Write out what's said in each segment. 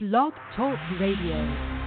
Blog Talk Radio.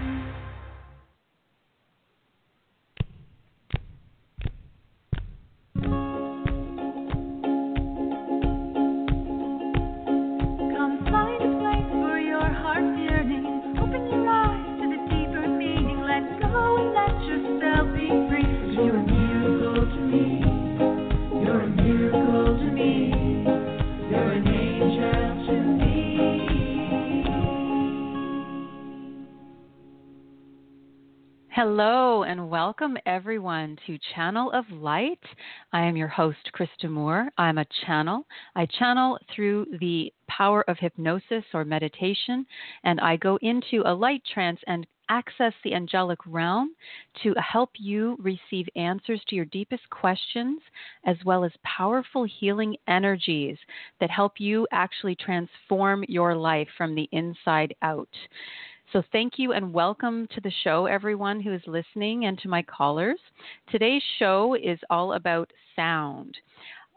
Hello and welcome everyone to Channel of Light. I am your host, Krista Moore. I'm a channel. I channel through the power of hypnosis or meditation, and I go into a light trance and access the angelic realm to help you receive answers to your deepest questions, as well as powerful healing energies that help you actually transform your life from the inside out. So, thank you and welcome to the show, everyone who is listening, and to my callers. Today's show is all about sound.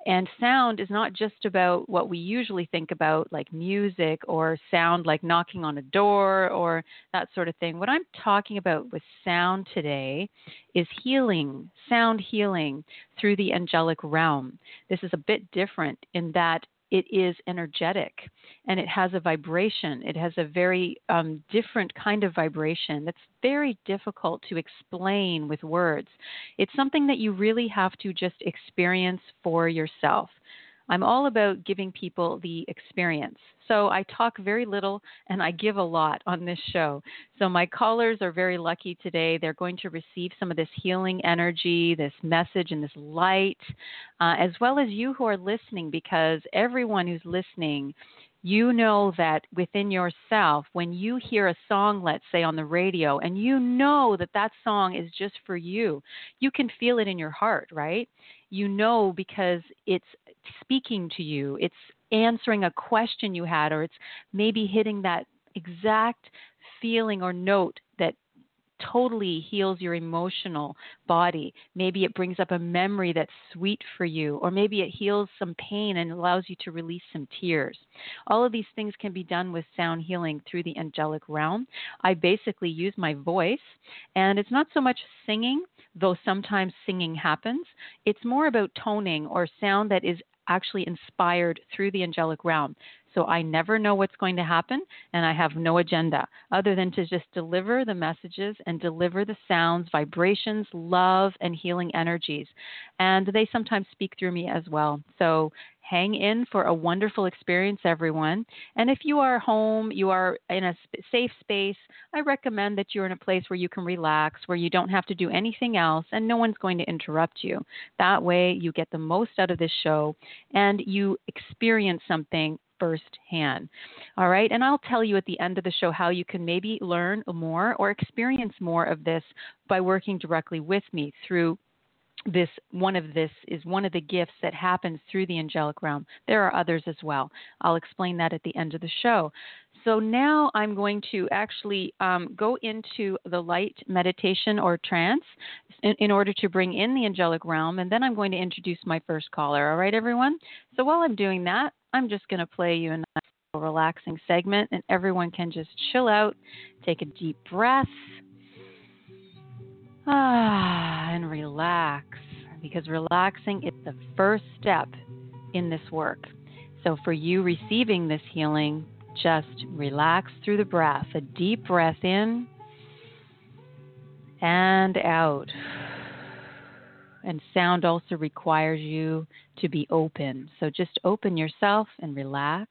And sound is not just about what we usually think about, like music or sound like knocking on a door or that sort of thing. What I'm talking about with sound today is healing, sound healing through the angelic realm. This is a bit different in that it is energetic and it has a vibration. It has a very um, different kind of vibration that's very difficult to explain with words. It's something that you really have to just experience for yourself. I'm all about giving people the experience. So I talk very little and I give a lot on this show. So my callers are very lucky today. They're going to receive some of this healing energy, this message, and this light, uh, as well as you who are listening, because everyone who's listening you know that within yourself, when you hear a song, let's say on the radio, and you know that that song is just for you, you can feel it in your heart, right? You know because it's speaking to you, it's answering a question you had, or it's maybe hitting that exact feeling or note totally heals your emotional body. Maybe it brings up a memory that's sweet for you, or maybe it heals some pain and allows you to release some tears. All of these things can be done with sound healing through the angelic realm. I basically use my voice, and it's not so much singing, though sometimes singing happens. It's more about toning or sound that is actually inspired through the angelic realm. So I never know what's going to happen, and I have no agenda other than to just deliver the messages and deliver the sounds, vibrations, love, and healing energies. And they sometimes speak through me as well. So hang in for a wonderful experience, everyone. And if you are home, you are in a safe space, I recommend that you're in a place where you can relax, where you don't have to do anything else, and no one's going to interrupt you. That way, you get the most out of this show and you experience something firsthand. All right, and I'll tell you at the end of the show how you can maybe learn more or experience more of this by working directly with me through this one of this is one of the gifts that happens through the angelic realm. There are others as well. I'll explain that at the end of the show. So now I'm going to actually um, go into the light meditation or trance in, in, order to bring in the angelic realm, and then I'm going to introduce my first caller. All right, everyone? So while I'm doing that, I'm just going to play you a nice relaxing segment, and everyone can just chill out, take a deep breath. Ah, and relax because relaxing is the first step in this work. So, for you receiving this healing, just relax through the breath. A deep breath in and out. And sound also requires you to be open. So, just open yourself and relax.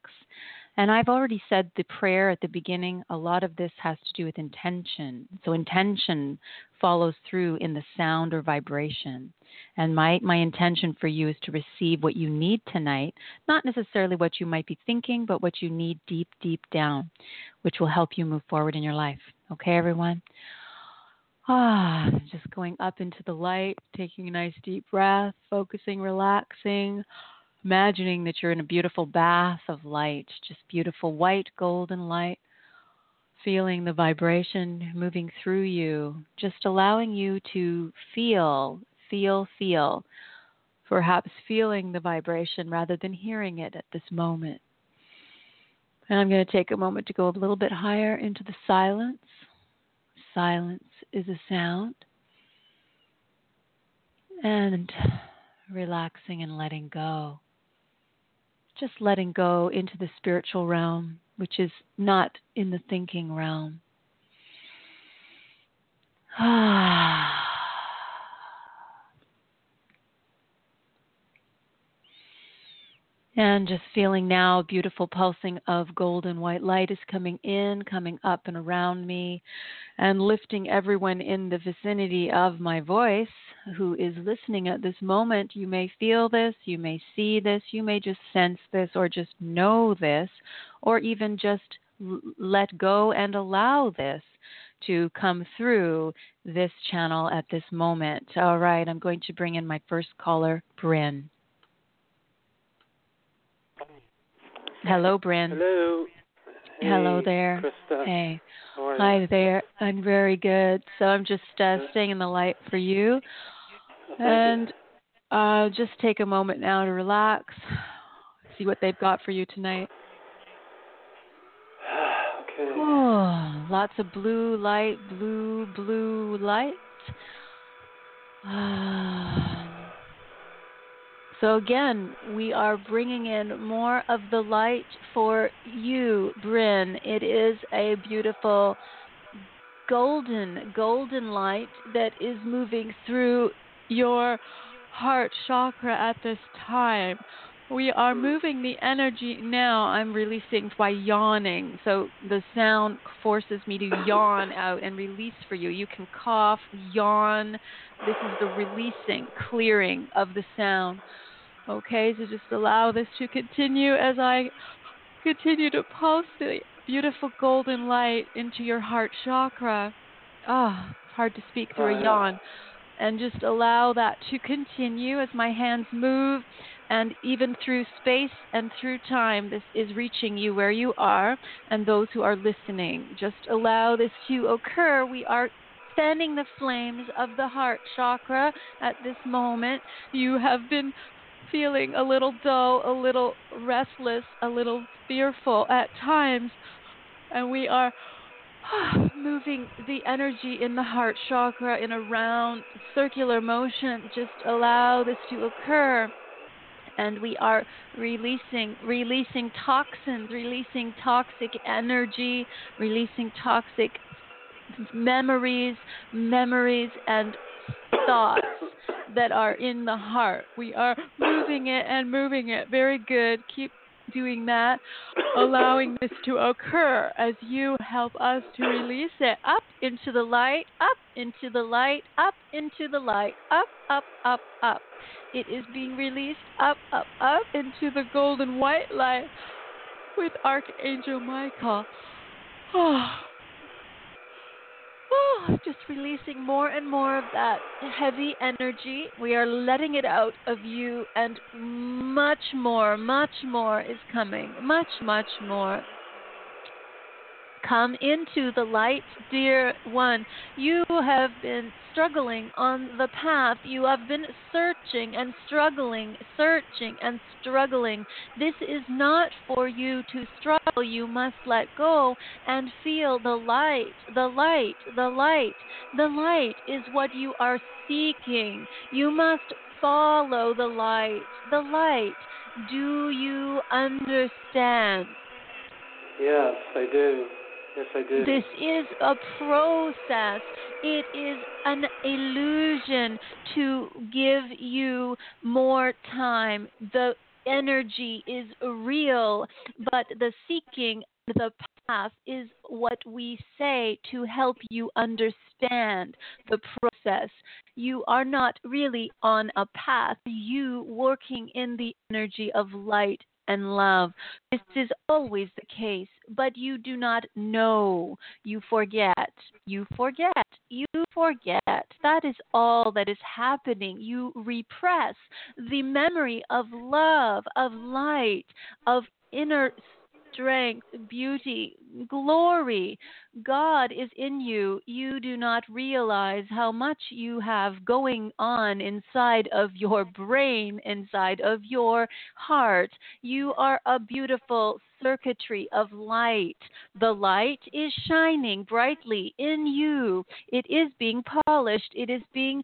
And I've already said the prayer at the beginning. A lot of this has to do with intention. So intention follows through in the sound or vibration. And my, my intention for you is to receive what you need tonight, not necessarily what you might be thinking, but what you need deep, deep down, which will help you move forward in your life. Okay, everyone? Ah, just going up into the light, taking a nice deep breath, focusing, relaxing imagining that you're in a beautiful bath of light, just beautiful white golden light, feeling the vibration moving through you, just allowing you to feel, feel, feel, perhaps feeling the vibration rather than hearing it at this moment. And I'm going to take a moment to go a little bit higher into the silence. Silence is a sound. And relaxing and letting go. Just letting go into the spiritual realm, which is not in the thinking realm. Ah. And just feeling now beautiful pulsing of golden white light is coming in, coming up and around me, and lifting everyone in the vicinity of my voice who is listening at this moment. You may feel this, you may see this, you may just sense this, or just know this, or even just let go and allow this to come through this channel at this moment. All right, I'm going to bring in my first caller, Bryn. Hello, Bryn. Hello. Hey, Hello there. Krista. Hey. Hi there. I'm very good. So I'm just uh, staying in the light for you. And uh, just take a moment now to relax, see what they've got for you tonight. okay. Oh, lots of blue light, blue, blue light. So, again, we are bringing in more of the light for you, Bryn. It is a beautiful golden, golden light that is moving through your heart chakra at this time. We are moving the energy now. I'm releasing by yawning. So the sound forces me to yawn out and release for you. You can cough, yawn. This is the releasing, clearing of the sound. Okay, so just allow this to continue as I continue to pulse the beautiful golden light into your heart chakra. Ah, it's hard to speak through a yawn. And just allow that to continue as my hands move and even through space and through time, this is reaching you where you are and those who are listening. Just allow this to occur. We are fanning the flames of the heart chakra at this moment. You have been feeling a little dull, a little restless, a little fearful at times, and we are moving the energy in the heart chakra in a round circular motion. Just allow this to occur. And we are releasing, releasing toxins, releasing toxic energy, releasing toxic memories, memories and thoughts that are in the heart. We are moving it and moving it. Very good. Keep doing that, allowing this to occur as you help us to release it up into the light, up into the light, up into the light, up, up, up, up. It is being released up, up, up into the golden white light with Archangel Michael. Oh. Oh, just releasing more and more of that heavy energy. We are letting it out of you, and much more, much more is coming. Much, much more. Come into the light, dear one. You have been struggling on the path. You have been searching and struggling, searching and struggling. This is not for you to struggle. You must let go and feel the light, the light, the light. The light is what you are seeking. You must follow the light, the light. Do you understand? Yes, I do. Yes, I do. This is a process. It is an illusion to give you more time. The energy is real, but the seeking, the path is what we say to help you understand the process. You are not really on a path, you working in the energy of light and love. This is always the case, but you do not know. You forget. You forget. You forget. That is all that is happening. You repress the memory of love, of light, of inner strength, beauty, glory. God is in you. You do not realize how much you have going on inside of your brain, inside of your heart. You are a beautiful circuitry of light. The light is shining brightly in you. It is being polished. It is being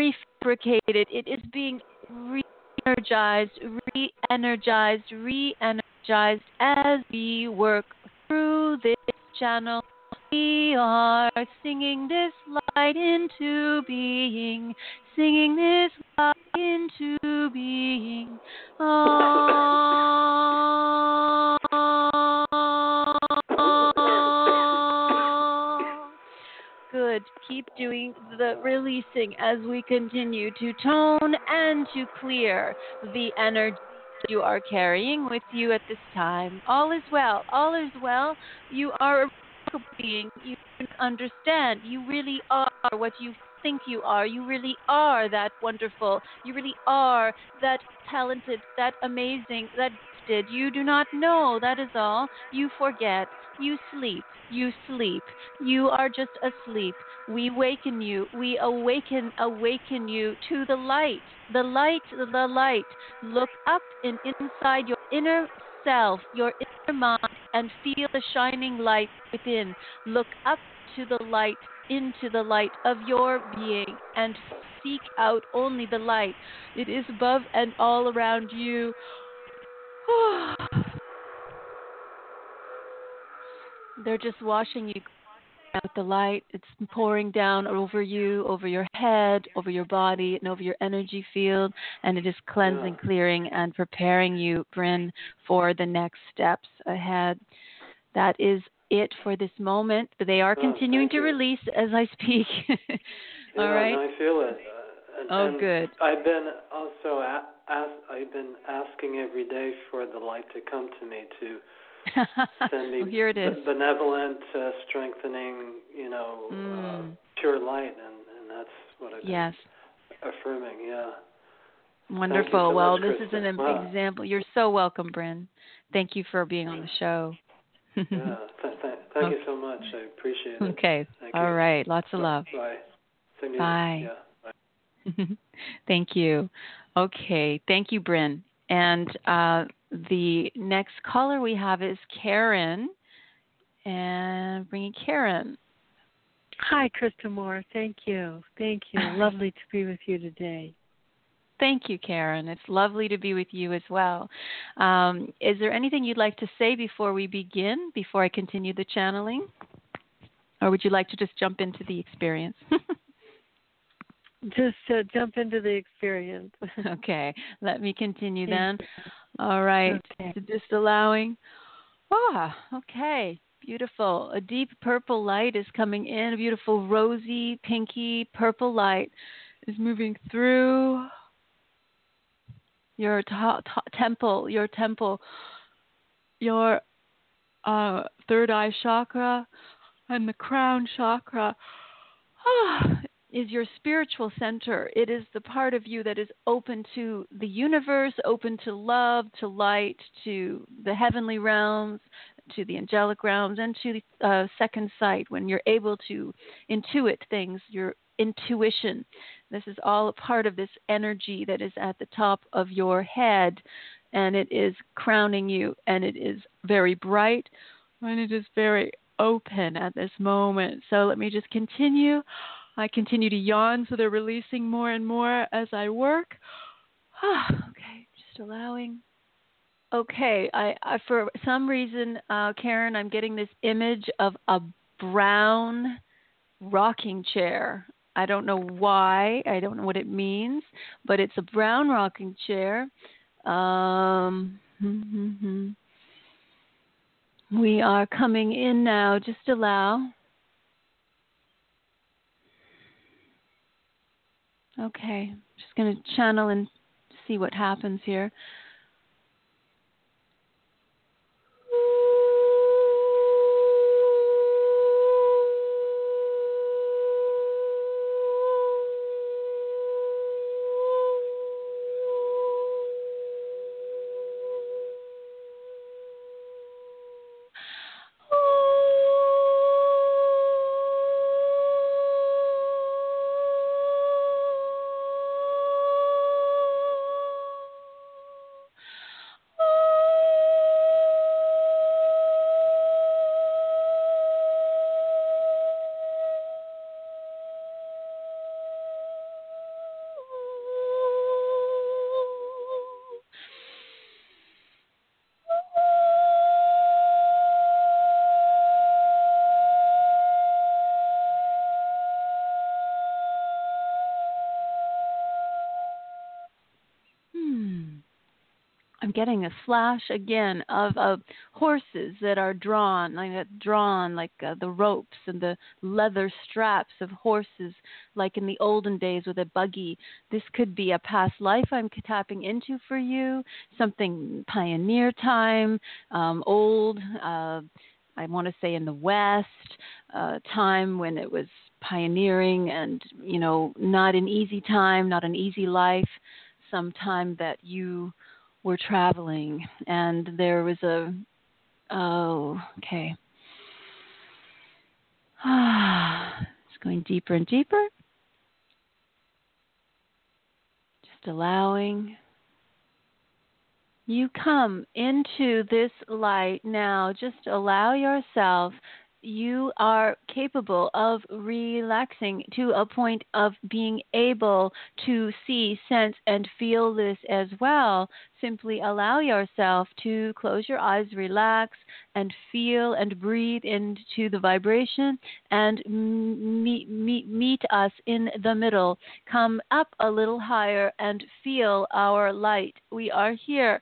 refabricated. It is being re energized, re energized, re energized as we work through this channel. We are singing this light into being, singing this light into being. Ah. Good. Keep doing the releasing as we continue to tone and to clear the energy you are carrying with you at this time. All is well. All is well. You are a being. You understand. You really are what you think you are. You really are that wonderful. You really are that talented, that amazing, that You do not know. That is all. You forget. You sleep. You sleep. You are just asleep. We waken you. We awaken, awaken you to the light. The light, the light. Look up and inside your inner self, your inner mind, and feel the shining light within. Look up to the light, into the light of your being, and seek out only the light. It is above and all around you. They're just washing you out the light. It's pouring down over you, over your head, over your body, and over your energy field, and it is cleansing, Yeah. clearing, and preparing you, Bryn, for the next steps ahead. That is it for this moment. They are Oh, continuing thank to you. release as I speak. Yeah, All right. I feel it. Uh, and, Oh, and good. I've been also a- ask, I've been asking every day for the light to come to me to send me well, here it is. be- benevolent, uh, strengthening, you know, uh, Mm. pure light, and and that's what I've been Yes. affirming. Yeah. Wonderful. so well, much, this is an Wow. example. You're so welcome, Bryn. Thank you for being on the show. Yeah. th- th- thank you so much. I appreciate it. okay. All right. Lots of love. Bye. You. Bye. Yeah. Bye. Thank you. Okay. Thank you, Bryn. And uh, the next caller we have is Karen. And bringing Karen. Hi, Krista Moore. Thank you. Thank you. Lovely to be with you today. Thank you, Karen. It's lovely to be with you as well. Um, is there anything you'd like to say before we begin, before I continue the channeling? Or would you like to just jump into the experience? Just uh, jump into the experience. okay, let me continue then. All right, Okay. just allowing. Ah, okay, beautiful. A deep purple light is coming in. A beautiful rosy, pinky, purple light is moving through your temple, your temple, your uh, third eye chakra, and the crown chakra. Ah, is your spiritual center. It is the part of you that is open to the universe, open to love, to light, to the heavenly realms, to the angelic realms, and to the uh, second sight when you're able to intuit things, your intuition. This is all a part of this energy that is at the top of your head, and it is crowning you, and it is very bright, and it is very open at this moment. So let me just continue. I continue to yawn, so they're releasing more and more as I work. okay, just allowing. Okay, I, I for some reason, uh, Karen, I'm getting this image of a brown rocking chair. I don't know why. I don't know what it means, but it's a brown rocking chair. Um, we are coming in now. Just allow. Okay, just going to channel and see what happens here. I'm getting a flash again of, of horses that are drawn, like drawn, like uh, the ropes and the leather straps of horses, like in the olden days with a buggy. This could be a past life I'm tapping into for you, something pioneer time, um, old. Uh, I want to say in the West, uh, time when it was pioneering and you know not an easy time, not an easy life. Some time that you were traveling, and there was a oh okay. it's going deeper and deeper. Just allowing you come into this light now. Just allow yourself you are capable of relaxing to a point of being able to see, sense, and feel this as well. Simply allow yourself to close your eyes, relax, and feel and breathe into the vibration and meet, meet, meet us in the middle. Come up a little higher and feel our light. We are here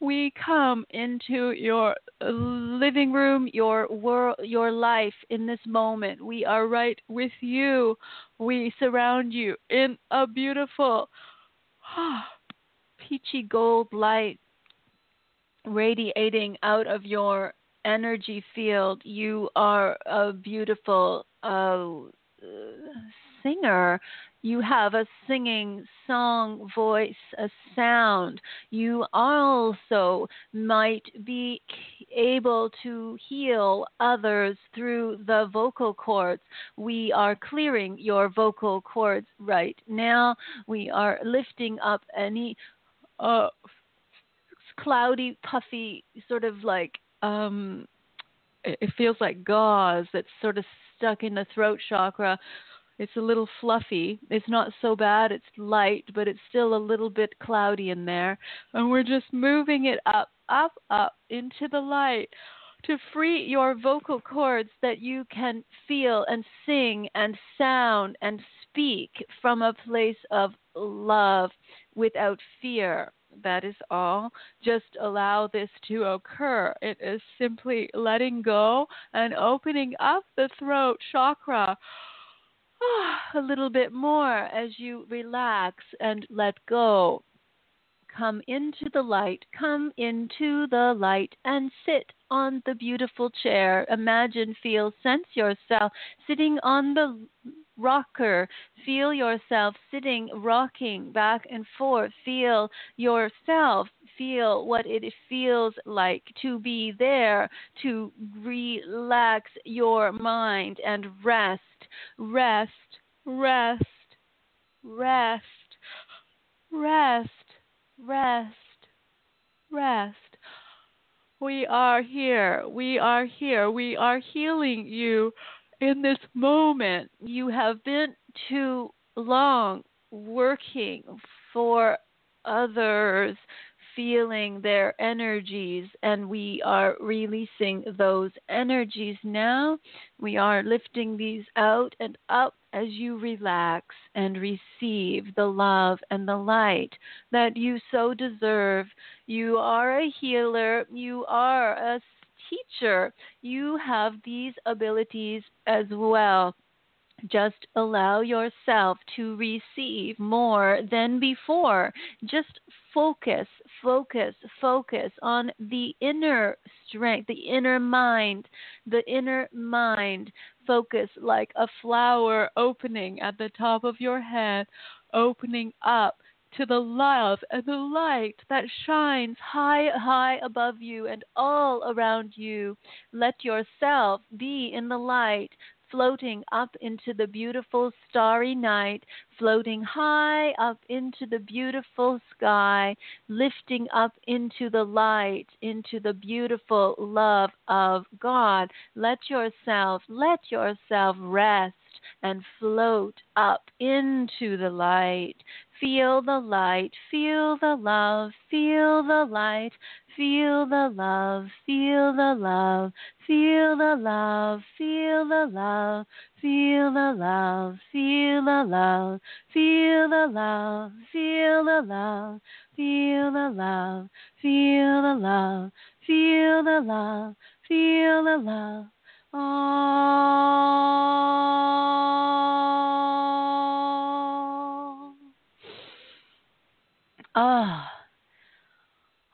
we come into your living room, your world, your life in this moment. We are right with you. We surround you in a beautiful peachy gold light radiating out of your energy field. You are a beautiful uh, singer you have a singing song voice, a sound. You also might be able to heal others through the vocal cords. We are clearing your vocal cords right now. We are lifting up any uh, cloudy, puffy, sort of like um, it feels like gauze that's sort of stuck in the throat chakra it's a little fluffy. It's not so bad. It's light, but it's still a little bit cloudy in there. And we're just moving it up, up, up into the light to free your vocal cords that you can feel and sing and sound and speak from a place of love without fear. That is all. Just allow this to occur. It is simply letting go and opening up the throat chakra a little bit more as you relax and let go. Come into the light, come into the light and sit on the beautiful chair. Imagine, feel, sense yourself sitting on the rocker. Feel yourself sitting, rocking back and forth. Feel yourself. Feel what it feels like to be there, to relax your mind and rest rest, rest, rest, rest, rest, rest. We are here. We are here. We are healing you in this moment. You have been too long working for others feeling their energies and we are releasing those energies now. We are lifting these out and up as you relax and receive the love and the light that you so deserve. You are a healer, you are a teacher, you have these abilities as well. Just allow yourself to receive more than before. Just focus, focus, focus on the inner strength, the inner mind, the inner mind. Focus like a flower opening at the top of your head, opening up to the love and the light that shines high, high above you and all around you. Let yourself be in the light floating up into the beautiful starry night, floating high up into the beautiful sky, lifting up into the light, into the beautiful love of God. Let yourself, let yourself rest and float up into the light. Feel the light, feel the love, feel the light, feel the love, feel the love, feel the love, feel the love, feel the love, feel the love, feel the love, feel the love, Feel the love, feel the love, feel the love, feel the love. Oh. Oh.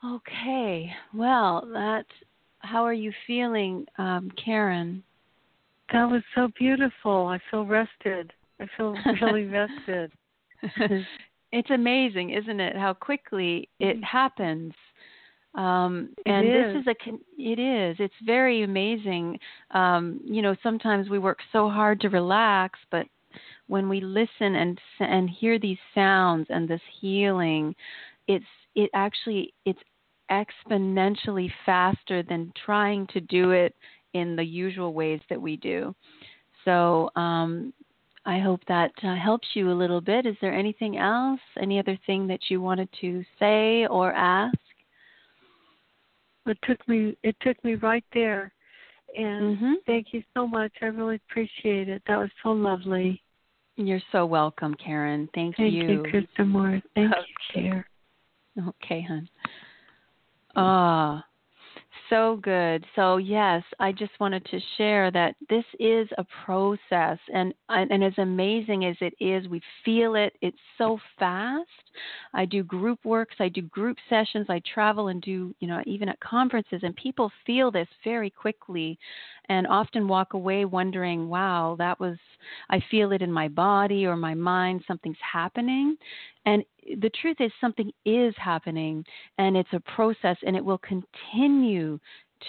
Okay. Well, that's How are you feeling, um, Karen? That was so beautiful. I feel rested. I feel really rested. it's amazing, isn't it? How quickly it Mhm. happens. Um, and is. this is a it is it's very amazing. Um, you know, sometimes we work so hard to relax, but when we listen and and hear these sounds and this healing, it's it actually it's exponentially faster than trying to do it in the usual ways that we do. So um, I hope that uh, helps you a little bit. Is there anything else? Any other thing that you wanted to say or ask? It took me it took me right there. And Mhm. thank you so much. I really appreciate it. That was so lovely. You're so welcome, Karen. Thank, Thank you, Krista Moore. Thank Okay. you, dear. Okay, hon. Ah, so good. So yes, I just wanted to share that this is a process, and and as amazing as it is, we feel it. It's so fast. I do group works, I do group sessions, I travel and do you know even at conferences, and people feel this very quickly, and often walk away wondering, "Wow, that was I feel it in my body or my mind. Something's happening." And the truth is, something is happening, and it's a process, and it will continue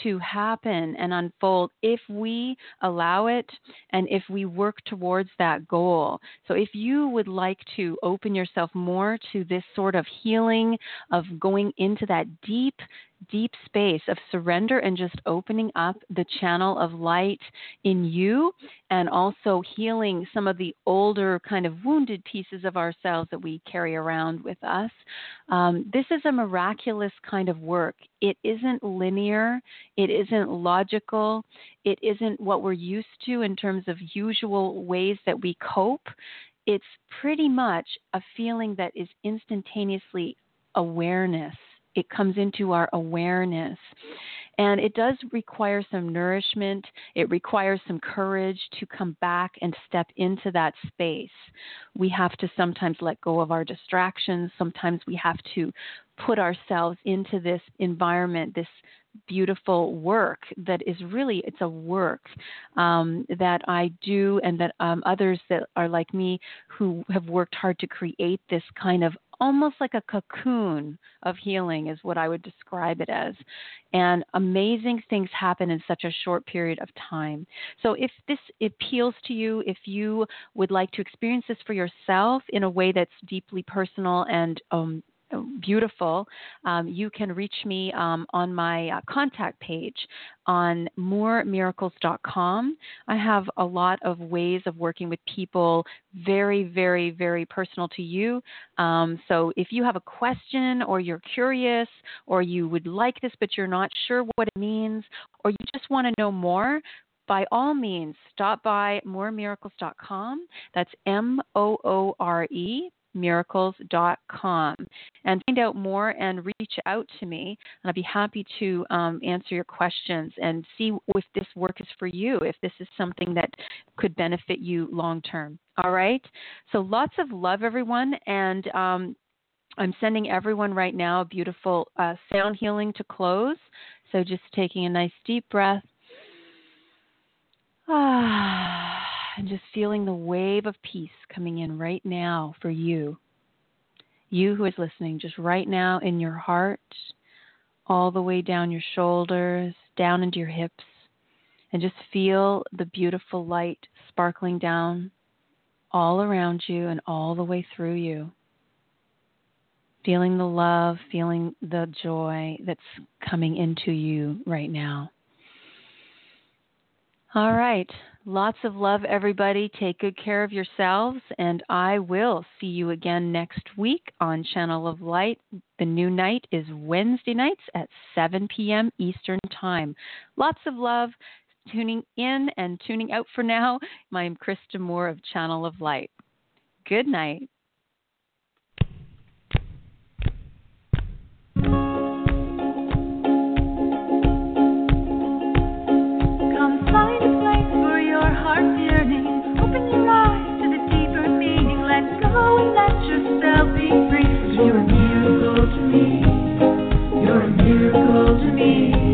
to happen and unfold if we allow it and if we work towards that goal. So, if you would like to open yourself more to this sort of healing, of going into that deep, deep space of surrender and just opening up the channel of light in you and also healing some of the older kind of wounded pieces of ourselves that we carry around with us. Um, this is a miraculous kind of work. It isn't linear, it isn't logical, it isn't what we're used to in terms of usual ways that we cope. It's pretty much a feeling that is instantaneously awareness. It comes into our awareness. And it does require some nourishment. It requires some courage to come back and step into that space. We have to sometimes let go of our distractions. Sometimes we have to put ourselves into this environment, this beautiful work that is really it's a work um, that I do, and that um, others that are like me who have worked hard to create this kind of almost like a cocoon of healing is what I would describe it as. And amazing things happen in such a short period of time. So if this appeals to you, if you would like to experience this for yourself in a way that's deeply personal and um, beautiful, um, you can reach me um, on my uh, contact page on mooremiracles.com. I have a lot of ways of working with people, very, very, very personal to you. Um, so if you have a question or you're curious or you would like this but you're not sure what it means or you just want to know more, by all means, stop by mooremiracles.com. That's M O O R E miracles.com and find out more and reach out to me and i'd be happy to um, answer your questions and see if this work is for you if this is something that could benefit you long term. All right? So lots of love everyone and um, i'm sending everyone right now a beautiful uh, sound healing to close. So just taking a nice deep breath. Ah, and just feeling the wave of peace coming in right now for you. You who is listening, just right now in your heart, all the way down your shoulders, down into your hips, and just feel the beautiful light sparkling down all around you and all the way through you. Feeling the love, feeling the joy that's coming into you right now. All right. Lots of love, everybody. Take good care of yourselves, and I will see you again next week on Channel of Light. The new night is Wednesday nights at 7 p.m. Eastern Time. Lots of love. Tuning in and tuning out for now. I'm Krista Moore of Channel of Light. Good night. Me.